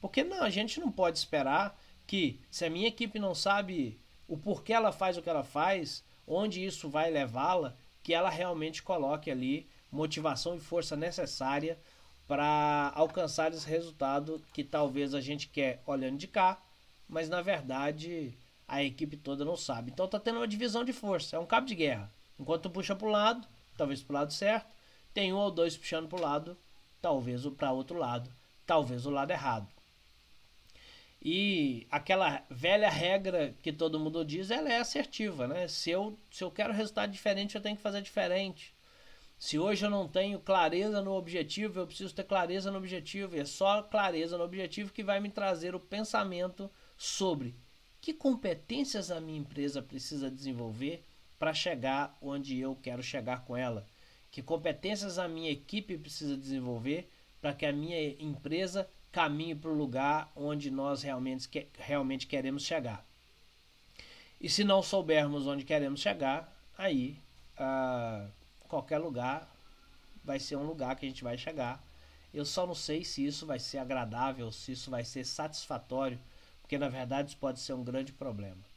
Porque não, a gente não pode esperar que, se a minha equipe não sabe o porquê ela faz o que ela faz, onde isso vai levá-la, que ela realmente coloque ali motivação e força necessária para alcançar esse resultado que talvez a gente quer olhando de cá, mas na verdade a equipe toda não sabe. Então tá tendo uma divisão de força, é um cabo de guerra. Enquanto puxa para o lado, talvez para o lado certo, tem um ou dois puxando para o lado, talvez para outro lado, talvez o lado errado. E aquela velha regra que todo mundo diz, ela é assertiva, né? Se eu, se eu quero resultado diferente, eu tenho que fazer diferente. Se hoje eu não tenho clareza no objetivo, eu preciso ter clareza no objetivo. E é só clareza no objetivo que vai me trazer o pensamento sobre que competências a minha empresa precisa desenvolver para chegar onde eu quero chegar com ela. Que competências a minha equipe precisa desenvolver para que a minha empresa caminhe para o lugar onde nós realmente, que, realmente queremos chegar. E se não soubermos onde queremos chegar, aí. Ah, qualquer lugar vai ser um lugar que a gente vai chegar. Eu só não sei se isso vai ser agradável, se isso vai ser satisfatório, porque na verdade isso pode ser um grande problema.